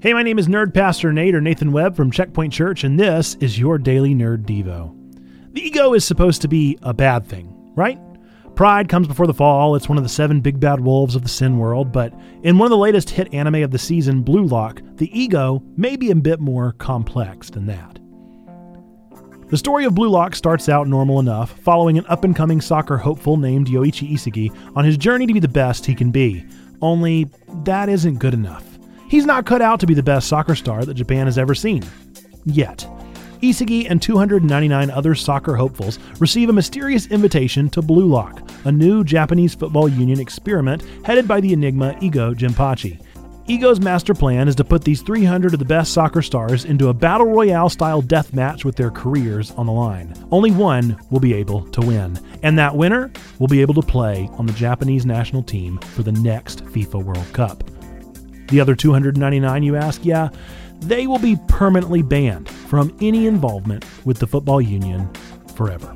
Hey, my name is Nerd Pastor Nate or Nathan Webb from Checkpoint Church, and this is your daily Nerd Devo. The ego is supposed to be a bad thing, right? Pride comes before the fall. It's one of the seven big bad wolves of the sin world, but in one of the latest hit anime of the season, Blue Lock, the ego may be a bit more complex than that. The story of Blue Lock starts out normal enough, following an up and coming soccer hopeful named Yoichi Isagi on his journey to be the best he can be. Only, that isn't good enough. He's not cut out to be the best soccer star that Japan has ever seen. Yet. Isagi and 299 other soccer hopefuls receive a mysterious invitation to Blue Lock, a new Japanese football union experiment headed by the enigma Ego Jinpachi. Ego's master plan is to put these 300 of the best soccer stars into a battle royale style death match with their careers on the line. Only one will be able to win, and that winner will be able to play on the Japanese national team for the next FIFA World Cup. The other 299, you ask? Yeah, they will be permanently banned from any involvement with the football union forever.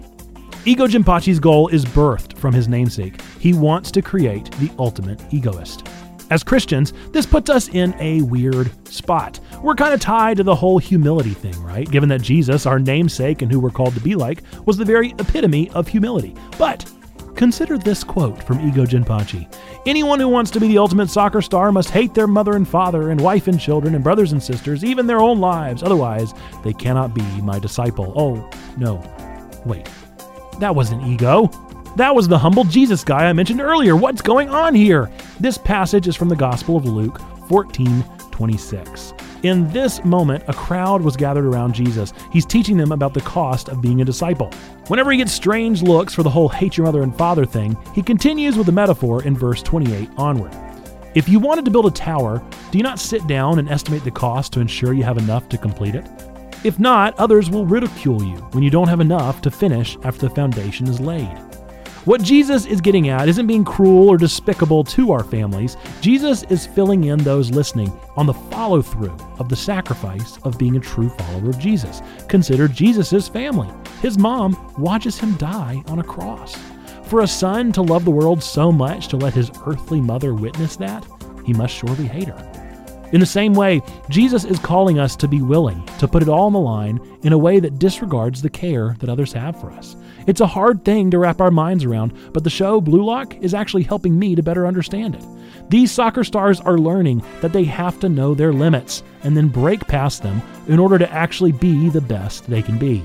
Ego Jinpachi's goal is birthed from his namesake. He wants to create the ultimate egoist. As Christians, this puts us in a weird spot. We're kind of tied to the whole humility thing, right? Given that Jesus, our namesake and who we're called to be like, was the very epitome of humility. But Consider this quote from Ego Jinpachi Anyone who wants to be the ultimate soccer star must hate their mother and father, and wife and children, and brothers and sisters, even their own lives. Otherwise, they cannot be my disciple. Oh, no. Wait. That wasn't ego. That was the humble Jesus guy I mentioned earlier. What's going on here? This passage is from the Gospel of Luke 14 26. In this moment, a crowd was gathered around Jesus. He's teaching them about the cost of being a disciple. Whenever he gets strange looks for the whole hate your mother and father thing, he continues with the metaphor in verse 28 onward. If you wanted to build a tower, do you not sit down and estimate the cost to ensure you have enough to complete it? If not, others will ridicule you when you don't have enough to finish after the foundation is laid. What Jesus is getting at isn't being cruel or despicable to our families. Jesus is filling in those listening on the follow through of the sacrifice of being a true follower of Jesus. Consider Jesus' family. His mom watches him die on a cross. For a son to love the world so much to let his earthly mother witness that, he must surely hate her. In the same way, Jesus is calling us to be willing to put it all on the line in a way that disregards the care that others have for us. It's a hard thing to wrap our minds around, but the show Blue Lock is actually helping me to better understand it. These soccer stars are learning that they have to know their limits and then break past them in order to actually be the best they can be.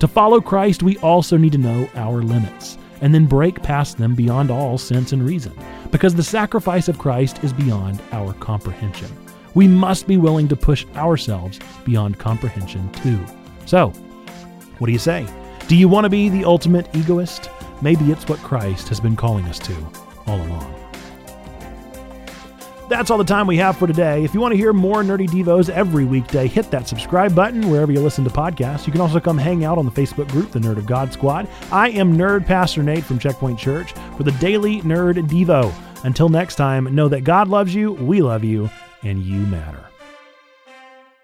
To follow Christ, we also need to know our limits and then break past them beyond all sense and reason, because the sacrifice of Christ is beyond our comprehension. We must be willing to push ourselves beyond comprehension too. So, what do you say? Do you want to be the ultimate egoist? Maybe it's what Christ has been calling us to all along. That's all the time we have for today. If you want to hear more Nerdy Devos every weekday, hit that subscribe button wherever you listen to podcasts. You can also come hang out on the Facebook group, the Nerd of God Squad. I am Nerd Pastor Nate from Checkpoint Church for the Daily Nerd Devo. Until next time, know that God loves you, we love you, and you matter.